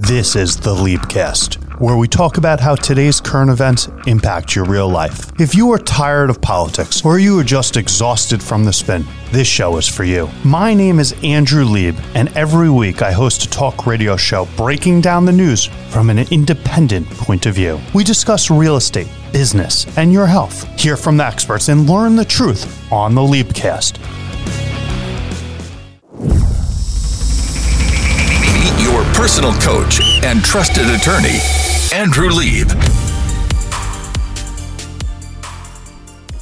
This is the Leapcast, where we talk about how today's current events impact your real life. If you are tired of politics or you are just exhausted from the spin, this show is for you. My name is Andrew Lieb, and every week I host a talk radio show breaking down the news from an independent point of view. We discuss real estate, business, and your health. Hear from the experts and learn the truth on the Leapcast. Personal coach and trusted attorney, Andrew Lieb.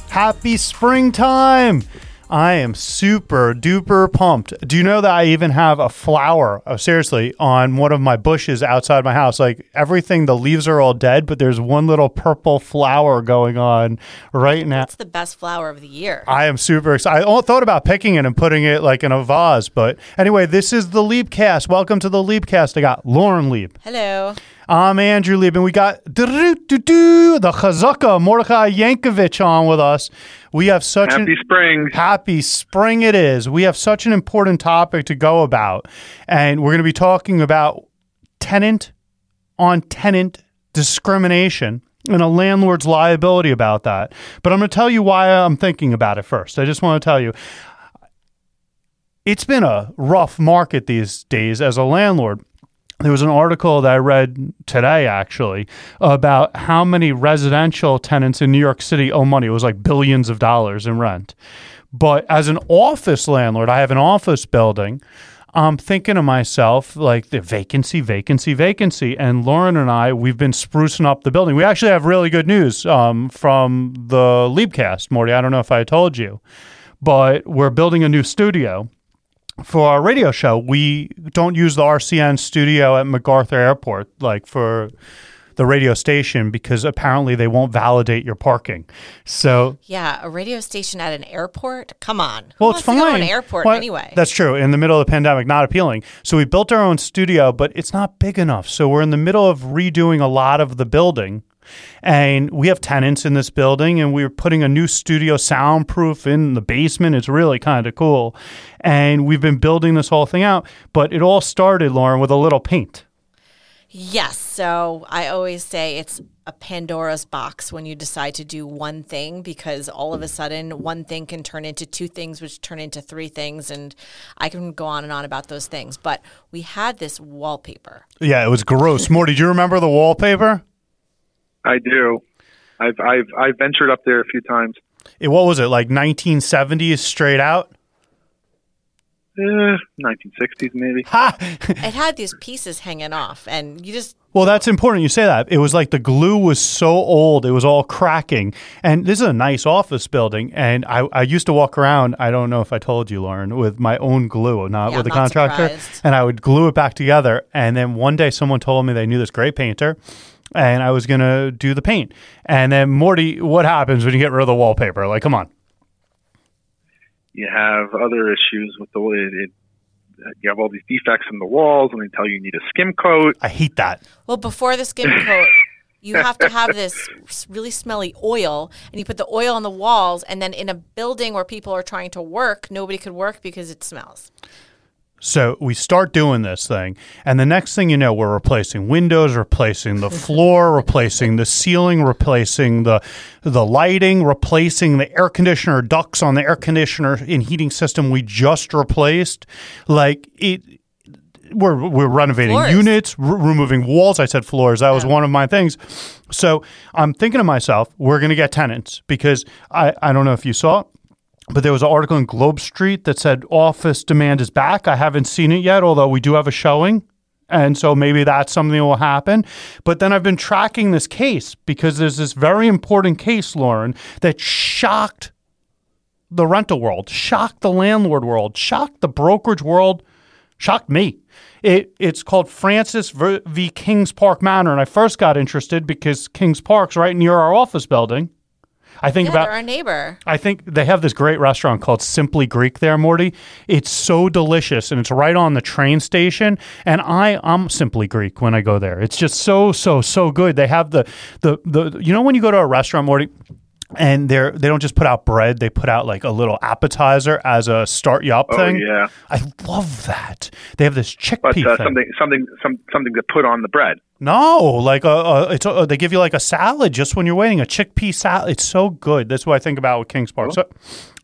Happy springtime! I am super duper pumped. Do you know that I even have a flower, oh, seriously, on one of my bushes outside my house? Like everything, the leaves are all dead, but there's one little purple flower going on right now. That's the best flower of the year. I am super excited. I thought about picking it and putting it like in a vase, but anyway, this is the Leapcast. Welcome to the Leapcast. I got Lauren Leap. Hello. I'm Andrew Lieb, and we got the Chazaka Mordechai Yankovic on with us. We have such Happy an spring. happy spring. It is. We have such an important topic to go about, and we're going to be talking about tenant on tenant discrimination and a landlord's liability about that. But I'm going to tell you why I'm thinking about it first. I just want to tell you. It's been a rough market these days as a landlord. There was an article that I read today, actually, about how many residential tenants in New York City owe money. It was like billions of dollars in rent. But as an office landlord, I have an office building. I'm thinking to myself, like the vacancy, vacancy, vacancy. And Lauren and I, we've been sprucing up the building. We actually have really good news um, from the Leapcast, Morty. I don't know if I told you, but we're building a new studio for our radio show, we don't use the RCN studio at MacArthur Airport, like for the radio station, because apparently they won't validate your parking. So, Yeah, a radio station at an airport? Come on. well, it's wants fine. to go to an airport Well, anyway? That's true. In the middle of the pandemic, not appealing. So we built our own studio, but it's not big enough. So we're in the middle of redoing a lot of the building. And we have tenants in this building, and we're putting a new studio soundproof in the basement. It's really kind of cool. And we've been building this whole thing out. But it all started, Lauren, with a little paint. yes. So I always say it's a Pandora's box when you decide to do one thing because all of a sudden one thing can turn into two things, which turn into three things. And I can go on and on about those things. But we had this wallpaper. Yeah, it was gross. Morty, do you remember the wallpaper? I do. I've I've I've ventured up there a few times. It, what was it, like 1970s straight out? Eh, 1960s maybe. Ha! it had these pieces hanging off, and you just Well, that's important you say that. It was like the glue was so old, it was all cracking. And this is a nice office building. And I, I used to walk around, I don't know if I told you, Lauren, with my own glue, not Yeah, with a contractor. surprised. And I would glue it back together. And then one day someone told me they knew this great painter. And I was going to do the paint. And then, Morty, what happens when you get rid of the wallpaper? Like, come on. You have other issues with the way it. You have all these defects in the walls, and they tell you you need a skim coat. I hate that. Well, before the skim coat, you have to have this really smelly oil, and you put the oil on the walls, and then in a building where people are trying to work, nobody could work because it smells. So we start doing this thing, and the next thing you know, we're replacing windows, replacing the floor, replacing the ceiling, replacing the the lighting, replacing the air conditioner ducts on the air conditioner and heating system we just replaced. Like it, we're we're renovating Floors. units, r- removing walls. I said floors. That was one of my things. So I'm thinking to myself, we're going to get tenants because I I don't know if you saw it but there was an article in Globe Street that said office demand is back. I haven't seen it yet, although we do have a showing. And so maybe that's something that will happen. But then I've been tracking this case because there's this very important case, Lauren, that shocked the rental world, shocked the landlord world, shocked the brokerage world, shocked me. It, it's called Francis v. v. Kings Park Manor. And I first got interested because Kings Park's right near our office building. I think Yeah, about our neighbor. I think they have this great restaurant called Simply Greek there, Morty. It's so delicious and it's right on the train station. And I, I'm Simply Greek when I go there. It's just so, so, so good. They have the, the, the, you know, when you go to a restaurant, Morty, and they're they don't just put out bread; they put out like a little appetizer as a start you up Oh thing. yeah, I love that. They have this chickpea but uh, thing. something something some something to put on the bread. No, like a, a it's a, they give you like a salad just when you're waiting, a chickpea salad. It's so good. That's what I think about with Kings Park. Oh. So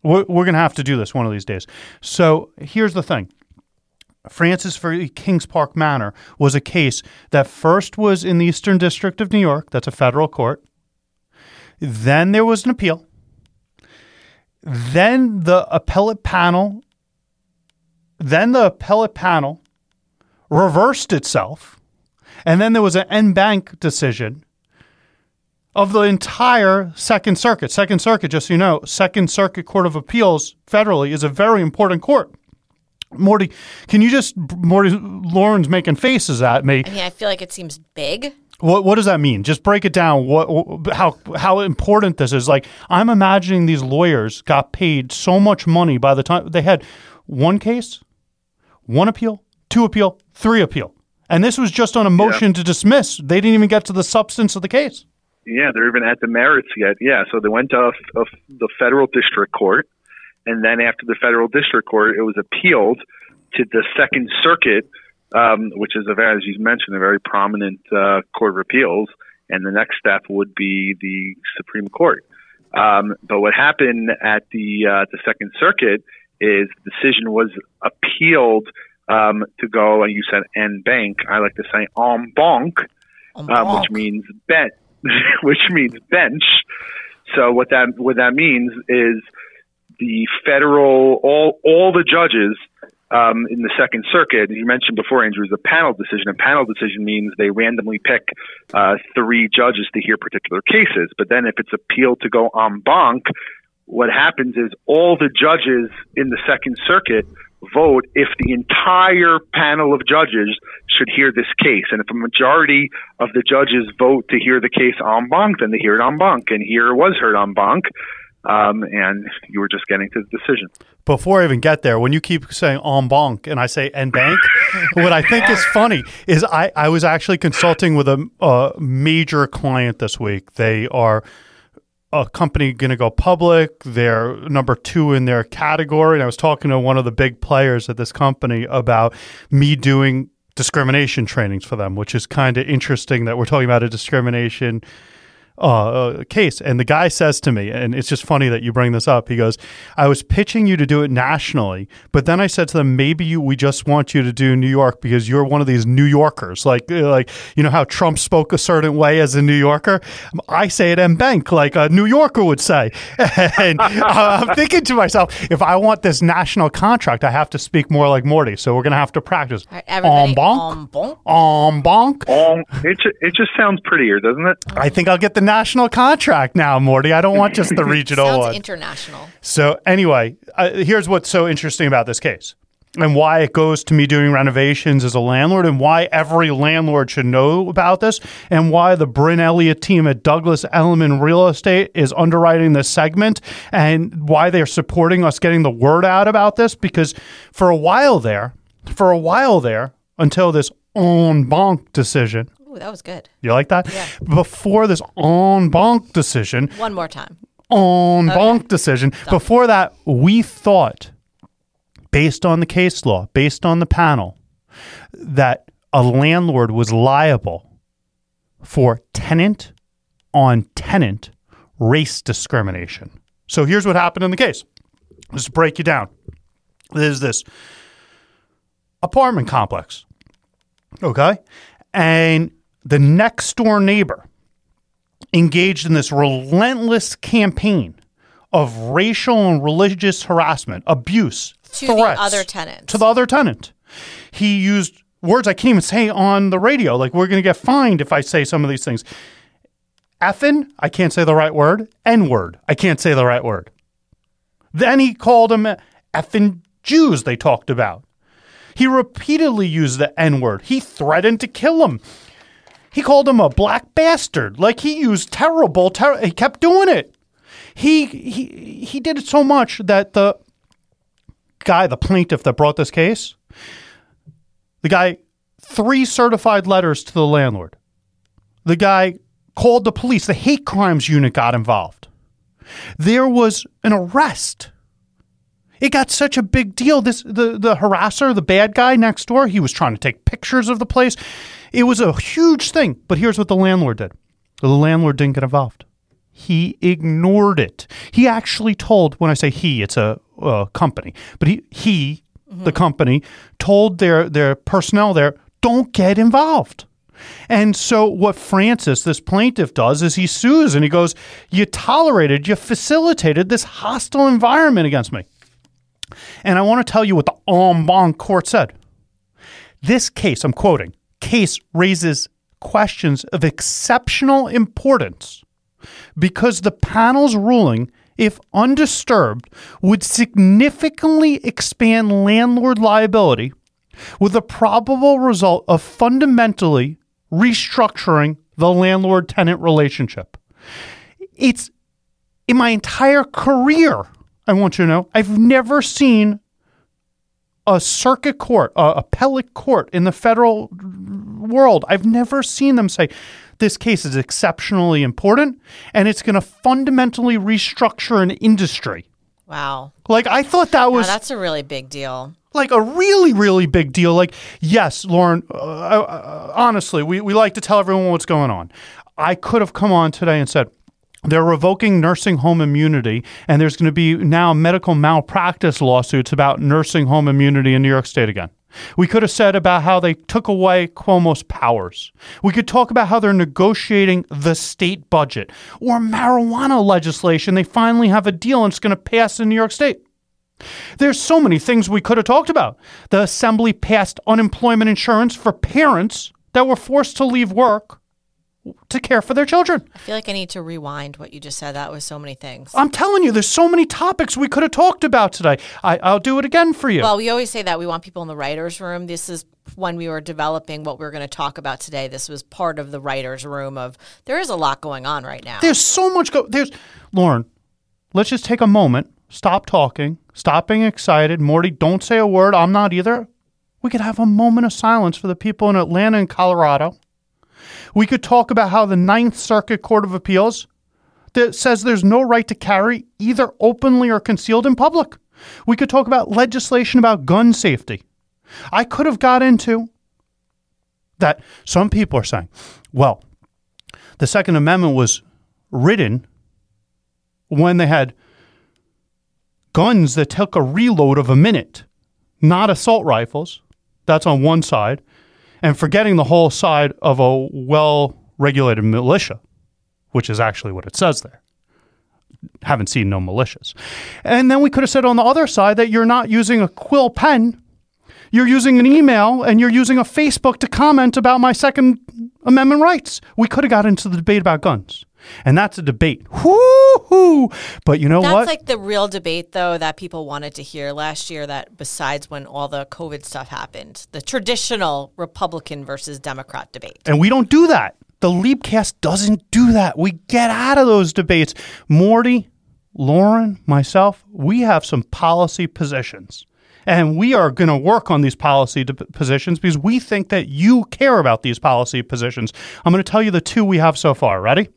we're, we're gonna have to do this one of these days. So here's the thing. Francis for Kings Park Manor was a case that first was in the Eastern District of New York. That's a federal court. Then there was an appeal. Then the appellate panel. Then the appellate panel reversed itself. And then there was an en banc decision of the entire Second Circuit. Second Circuit, just so you know, Second Circuit Court of Appeals federally is a very important court. Morty, can you just Morty Lauren's making faces at me. I mean, I feel like it seems big. What what does that mean? Just break it down. What how how important this is? Like I'm imagining these lawyers got paid so much money by the time they had one case, one appeal, two appeal, three appeal. And this was just on a motion to dismiss. They didn't even get to the substance of the case. Yeah, they're even at the merits yet. Yeah, so they went to a, a, the federal district court, and then after the federal district court, it was appealed to the Second Circuit, um, which is a very, as you mentioned, a very prominent uh, court of appeals. And the next step would be the Supreme Court. Um, but what happened at the uh, the Second Circuit is the decision was appealed um, to go, and you said en bank. I like to say en banc En um, which means bench, which means bench. So what that what that means is the federal all all the judges um, in the Second Circuit. You mentioned before, Andrew, is a panel decision. A panel decision means they randomly pick uh, three judges to hear particular cases. But then if it's appealed to go en banc, what happens is all the judges in the Second Circuit vote if the entire panel of judges should hear this case. And if a majority of the judges vote to hear the case en banc, then they hear it en banc. And here it was heard en banc. Um, and you were just getting to the decision. Before I even get there, when you keep saying en banc and I say en bank, what I think is funny is I, I was actually consulting with a, a major client this week. They are a company going to go public. They're number two in their category. And I was talking to one of the big players at this company about me doing discrimination trainings for them, which is kind of interesting that we're talking about a discrimination uh, case. And the guy says to me, and it's just funny that you bring this up. He goes, "I was pitching you to do it nationally, but then I said to them, maybe you, we just want you to do New York because you're one of these New Yorkers, like uh, like you know how Trump spoke a certain way as a New Yorker. I say it en banc, like a New Yorker would say. and I'm thinking to myself, if I want this national contract, I have to speak more like Morty. So we're gonna have to practice All right, everybody, en banc, en banc. en banc. Um, it, ju- it just sounds prettier, doesn't it? I think I'll get the national contract now, Morty. I don't want just the regional Sounds one. international. so, anyway, uh, here's what's so interesting about this case and why it goes to me doing renovations as a landlord and why every landlord should know about this and why the Bryn Elliott team at Douglas Elliman Real Estate is underwriting this segment and why they're supporting us getting the word out about this because for a while there, for a while there, until this en banc decision, Ooh, that was good. you like that? Yeah. Before this en banc decision, One more time. en banc decision, before that, we thought, based on the case law, based on the panel, that a landlord was liable for tenant on tenant race discrimination. So here's what happened in the case. Let's break you down. There's this apartment complex. Okay. And the next door neighbor engaged in this relentless campaign of racial and religious harassment, abuse, To the other tenant. To the other tenant. He used words I can't even say on the radio. Like, we're going to get fined if I say some of these things. Effin, I can't say the right word. N word, I can't say the right word. Then he called them effing Jews, they talked about. He repeatedly used the N word. He threatened to kill him. He called him a black bastard. Like he used terrible, ter- he kept doing it. He, he, he did it so much that the guy, the plaintiff that brought this case, the guy, three certified letters to the landlord. The guy called the police. The hate crimes unit got involved. there was an arrest. It got such a big deal. This the the harasser, the bad guy next door, he was trying to take pictures of the place. It was a huge thing. But here's what the landlord did. The landlord didn't get involved. He ignored it. He actually told, when I say he, it's a, a company, but he, he the mm-hmm. company, told their, their personnel there, don't get involved. And so, what Francis, this plaintiff, does is he sues and he goes, You tolerated, you facilitated this hostile environment against me. And I want to tell you what the en banc court said. This case, I'm quoting, case raises questions of exceptional importance because the panel's ruling, if undisturbed, would significantly expand landlord liability with a probable result of fundamentally restructuring the landlord tenant relationship. It's in my entire career, I want you to know, I've never seen a circuit court, a appellate court in the federal world. I've never seen them say this case is exceptionally important and it's going to fundamentally restructure an industry. Wow. Like I thought that Now, was that's a really big deal. like a really really big deal like yes lauren uh, uh, honestly we, we like to tell everyone what's going on i could have come on today and said they're revoking nursing home immunity and there's going to be now medical malpractice lawsuits about nursing home immunity in new york state again we could have said about how they took away Cuomo's powers. We could talk about how they're negotiating the state budget or marijuana legislation. They finally have a deal and it's going to pass in New York State. There's so many things we could have talked about. The assembly passed unemployment insurance for parents that were forced to leave work to care for their children. I feel like I need to rewind what you just said. That was so many things. I'm telling you, there's so many topics we could have talked about today. I, I'll do it again for you. Well, we always say that we want people in the writer's room. This is when we were developing what we are going to talk about today. This was part of the writer's room of there is a lot going on right now. there's so much go. There's Lauren. Let's just take a moment. Stop talking. Stop being excited. Morty, don't say a word. I'm not either. We could have a moment of silence for the people in Atlanta and Colorado. We could talk about how the Ninth Circuit Court of Appeals that says there's no right to carry either openly or concealed in public. We could talk about legislation about gun safety. I could have got into that some people are saying, well, the Second Amendment was written when they had guns that took a reload of a minute, not assault rifles. That's on one side. And forgetting the whole side of a well regulated militia, which is actually what it says there. Haven't seen no militias. And then we could have said on the other side that you're not using a quill pen, you're using an email and you're using a Facebook to comment about my Second Amendment rights. We could have got into the debate about guns. And that's a debate. Whoo-hoo! But you know That's what? like the real debate, though, that people wanted to hear last year. That besides when all the COVID stuff happened, the traditional Republican versus Democrat debate. And we don't do that. The Leapcast doesn't do that. We get out of those debates. Morty, Lauren, myself, we have some policy positions. And we are going to work on these policy de- positions because we think that you care about these policy positions. I'm going to tell you the two we have so far. Ready?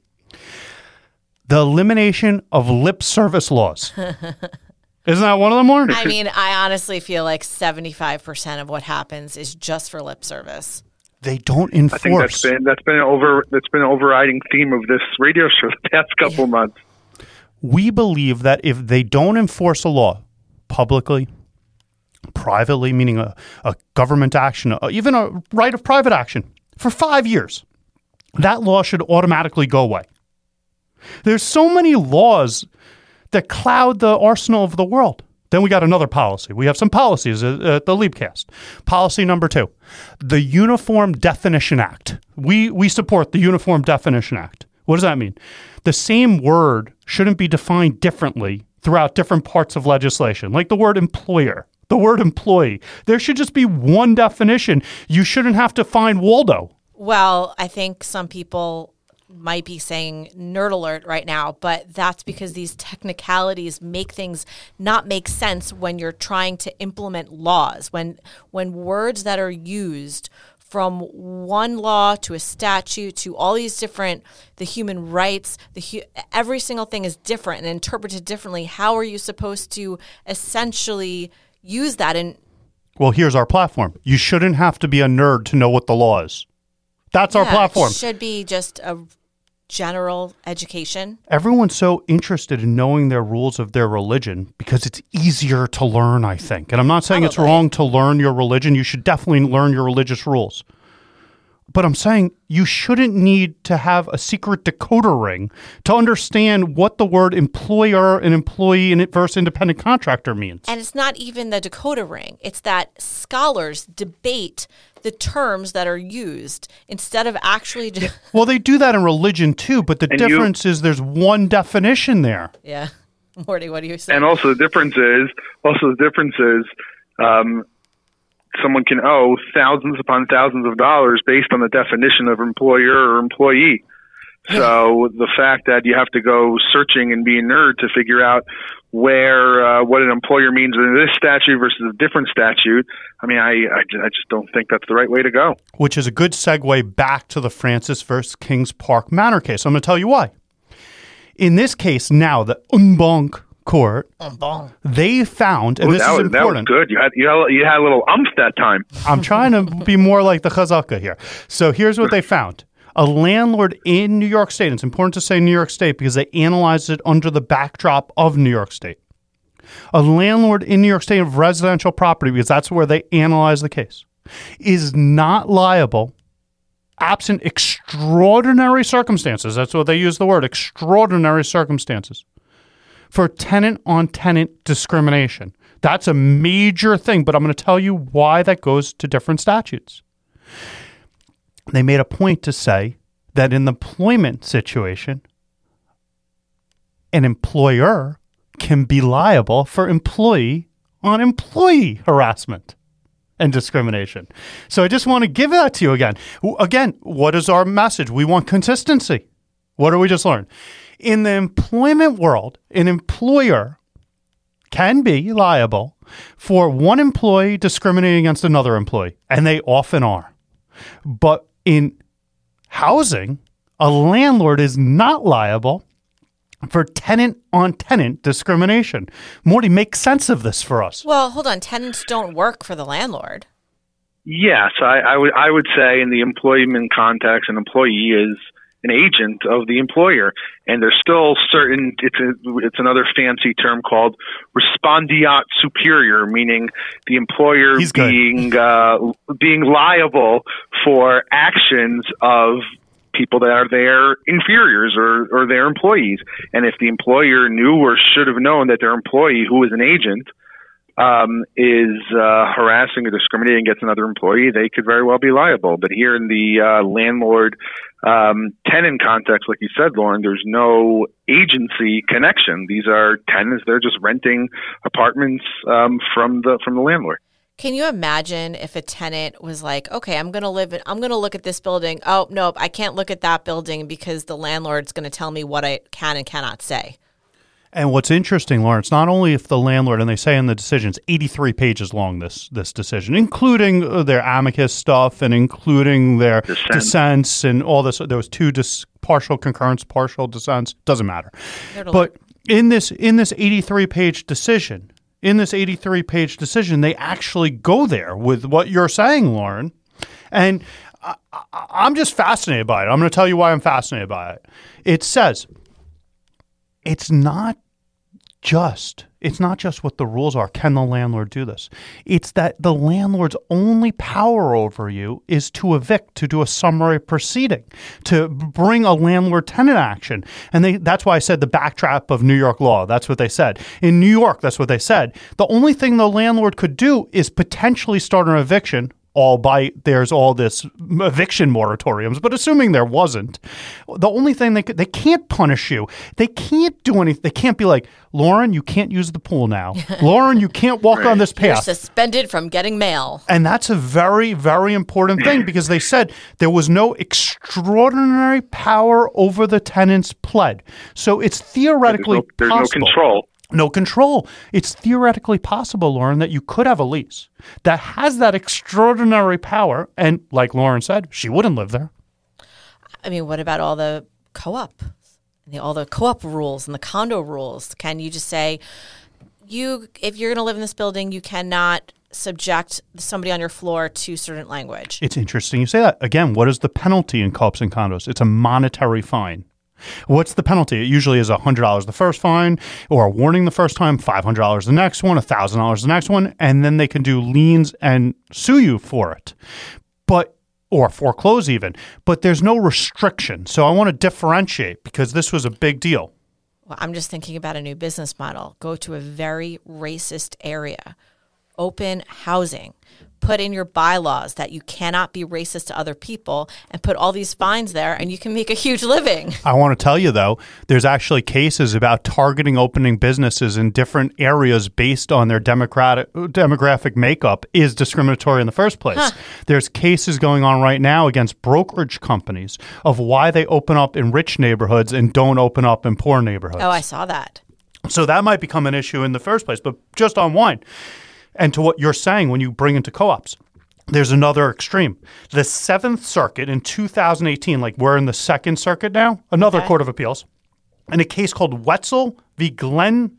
The elimination of lip service laws. Isn't that one of them, Lauren? I mean, I honestly feel like 75% of what happens is just for lip service. They don't enforce. I think that's enforce. been that's been an over that's been an overriding theme of this radio show the past couple months. we believe that if they don't enforce a law publicly, privately, meaning a, a government action, uh, even a right of private action, for five years, that law should automatically go away. There's so many laws that cloud the arsenal of the world. Then we got another policy. We have some policies at, the Leapcast. Policy number two, the Uniform Definition Act. We we support the Uniform Definition Act. What does that mean? The same word shouldn't be defined differently throughout different parts of legislation, like the word employer, the word employee. There should just be one definition. You shouldn't have to find Waldo. Well, I think some people might be saying nerd alert right now, but that's because these technicalities make things not make sense when you're trying to implement laws. When when words that are used from one law to a statute to all these different the human rights the hu- every single thing is different and interpreted differently how are you supposed to essentially use that and Well, here's our platform. You shouldn't have to be a nerd to know what the law is. That's our platform. should be just a general education Everyone's so interested in knowing their rules of their religion because it's easier to learn, I think. And I'm not saying it's wrong to learn your religion. You should definitely learn your religious rules. But I'm saying you shouldn't need to have a secret decoder ring to understand what the word employer and employee and versus independent contractor means. And it's not even the Dakota ring. It's that scholars debate the terms that are used instead of actually just Well, they do that in religion too, but the And you- difference is there's one definition there. yeah. Morty, what do you say? And also the difference is also the difference is um, someone can owe thousands upon thousands of dollars based on the definition of employer or employee. So the fact that you have to go searching and be a nerd to figure out where uh, what an employer means in this statute versus a different statute, I mean, I, I, I just don't think that's the right way to go. which is a good segue back to the Francis versus Kings Park Manor case. I'm going to tell you why. In this case, now the en banc court, they found, and Ooh, this that, is was, that was important. good. You had you had, you had a little umph that time. I'm trying to be more like the Chazaka here. So here's what they found. A landlord in New York State, it's important to say New York State because they analyzed it under the backdrop of New York State. A landlord in New York State of residential property, because that's where they analyze the case, is not liable absent extraordinary circumstances. That's what they use the word extraordinary circumstances for tenant on tenant discrimination. That's a major thing, but I'm going to tell you why that goes to different statutes. They made a point to say that in the employment situation, an employer can be liable for employee on employee harassment and discrimination. So I just want to give that to you again. Again, what is our message? We want consistency. What do we just learn? In the employment world, an employer can be liable for one employee discriminating against another employee, and they often are. But in housing, a landlord is not liable for tenant on tenant discrimination. Morty, make sense of this for us. well, hold on. Tenants don't work for the landlord. Yes, I, I would I would say in the employment context, an employee is an agent of the employer, and there's still certain. It's a, it's another fancy term called respondeat superior, meaning the employer He's being uh, being liable for actions of people that are their inferiors or, or their employees. And if the employer knew or should have known that their employee, who is an agent, um, is uh, harassing or discriminating against another employee, they could very well be liable. But here in the uh, landlord um, tenant context, like you said, Lauren, there's no agency connection. These are tenants; they're just renting apartments um, from the from the landlord. Can you imagine if a tenant was like, "Okay, I'm going to live in I'm going to look at this building. Oh, nope, I can't look at that building because the landlord's going to tell me what I can and cannot say." And what's interesting, Lauren, not only if the landlord, and they say in the decisions, 83 pages long, this this decision, including uh, their amicus stuff and including their Dissent. dissents and all this. There was two dis- partial concurrence, partial dissents. Doesn't matter. There to But in this in this 83 page decision, in this 83 page decision, they actually go there with what you're saying, Lauren. And I, I, I'm just fascinated by it. I'm going to tell you why I'm fascinated by it. It says it's not just it's not just what the rules are can the landlord do this? It's that the landlord's only power over you is to evict to do a summary proceeding to bring a landlord tenant action. And they that's why i said the backtrap of new york law that's what they said. In new york that's what they said. The only thing the landlord could do is potentially start an eviction albeit there's all this eviction moratoriums, but assuming there wasn't, the only thing they could, they can't punish you. They can't do anything. They can't be like, Lauren, you can't use the pool now. Lauren, you can't walk on this You're path. suspended from getting mail. And that's a very, very important thing because they said there was no extraordinary power over the tenant's pled. So it's There's theoretically no, there's no control. No control. It's theoretically possible, Lauren, that you could have a lease that has that extraordinary power. And like Lauren said, she wouldn't live there. I mean, what about all the co-op, all the co-op rules and the condo rules? Can you just say, you, if you're going to live in this building, you cannot subject somebody on your floor to certain language? It's interesting you say that. Again, what is the penalty in co-ops and condos? It's a monetary fine. What's the penalty? It usually is $100 the first fine, or a warning the first time, $500 the next one, $1,000 the next one, and then they can do liens and sue you for it. But or foreclose even, but there's no restriction. So I want to differentiate because this was a big deal. Well, I'm just thinking about a new business model. Go to a very racist area, open housing, put in your bylaws that you cannot be racist to other people, and put all these fines there, and you can make a huge living. I want to tell you though, there's actually cases about targeting opening businesses in different areas based on their democratic demographic makeup is discriminatory in the first place. There's cases going on right now against brokerage companies of why they open up in rich neighborhoods and don't open up in poor neighborhoods. Oh, I saw that. So that might become an issue in the first place, but just on wine. And to what you're saying when you bring into co ops, there's another extreme. The Seventh Circuit in 2018, like we're in the Second Circuit now, another Okay. court of appeals, in a case called Wetzel v. Glen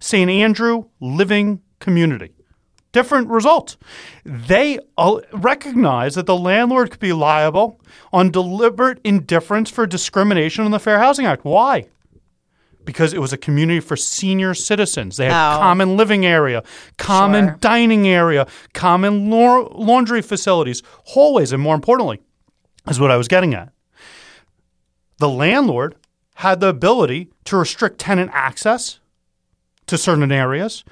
St. Andrew Living Community. Different result. They uh, recognize that the landlord could be liable on deliberate indifference for discrimination in the Fair Housing Act. Why? Because it was a community for senior citizens. They had Oh. common living area, common Sure. dining area, common lau- laundry facilities, hallways, and more importantly, is what I was getting at. The landlord had the ability to restrict tenant access to certain areas,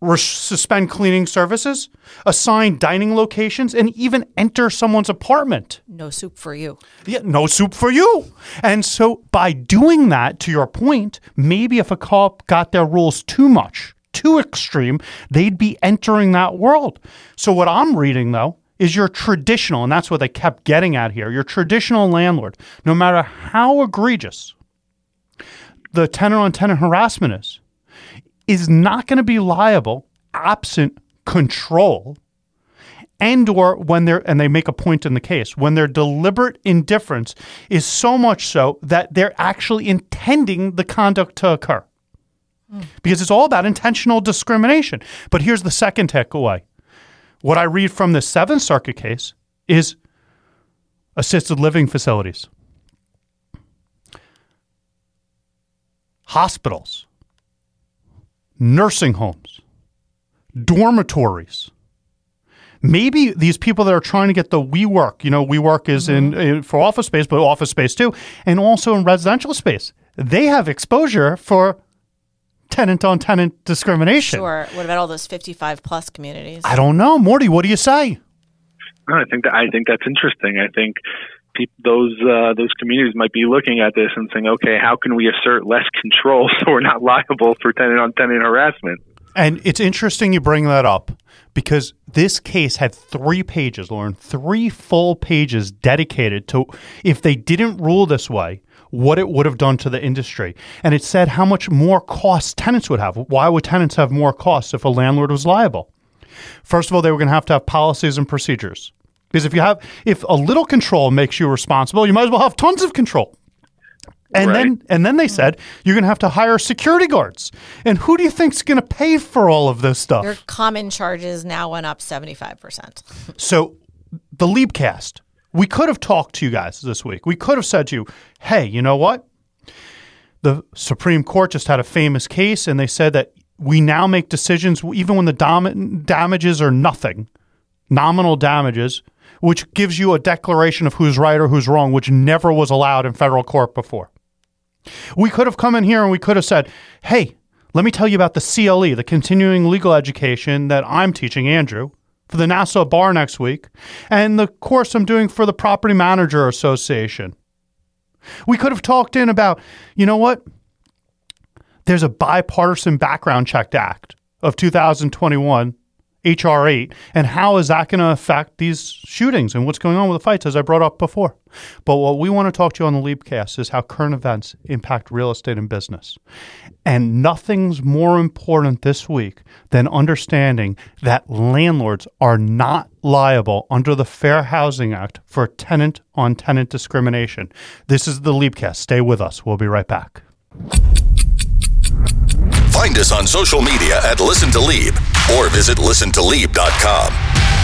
res- suspend cleaning services, assign dining locations, and even enter someone's apartment. No soup for you. Yeah, no soup for you. And so by doing that, to your point, maybe if a co-op got their rules too much, too extreme, they'd be entering that world. So what I'm reading though is your traditional, and that's what they kept getting at here, your traditional landlord, no matter how egregious the tenant on tenant harassment is, is not going to be liable absent control and or when they're and they make a point in the case when their deliberate indifference is so much so that they're actually intending the conduct to occur. Because it's all about intentional discrimination. But here's the second takeaway. What i read from the seventh circuit case is assisted living facilities hospitals nursing homes dormitories maybe these people that are trying to get the WeWork, you know, WeWork is in, mm-hmm. in for office space, but office space too, and also in residential space, they have exposure for tenant on tenant discrimination. Sure. What about all those 55 plus communities? I don't know, Morty. What do you say? No, I think that I think that's interesting. I think peop those uh, those communities might be looking at this and saying, okay, how can we assert less control so we're not liable for tenant on tenant harassment? And it's interesting you bring that up because this case had three pages, Lauren, three full pages dedicated to if they didn't rule this way, what it would have done to the industry. And it said how much more costs tenants would have. Why would tenants have more costs if a landlord was liable? First of all, they were going to have to have policies and procedures. Because if you have, if a little control makes you responsible, you might as well have tons of control. And Right. then and then they said you're going to have to hire security guards. And who do you think's going to pay for all of this stuff? Your common charges now went up 75%. So the Leapcast, we could have talked to you guys this week. We could have said to you, hey, you know what? The Supreme Court just had a famous case, and they said that we now make decisions even when the dam- damages are nothing, nominal damages, which gives you a declaration of who's right or who's wrong, which never was allowed in federal court before. We could have come in here and we could have said, hey, let me tell you about the CLE, the continuing legal education that I'm teaching Andrew for the Nassau Bar next week, and the course I'm doing for the Property Manager Association. We could have talked in about, you know what? There's a bipartisan background check act of 2021 HR 8 and how is that going to affect these shootings and what's going on with the fights, as I brought up before. But what we want to talk to you on the Leapcast is how current events impact real estate and business. And nothing's more important this week than understanding that landlords are not liable under the Fair Housing Act for tenant on tenant discrimination. This is the Leapcast. Stay with us. We'll be right back. Find us on social media at Listen to Leap or visit listentoleap.com.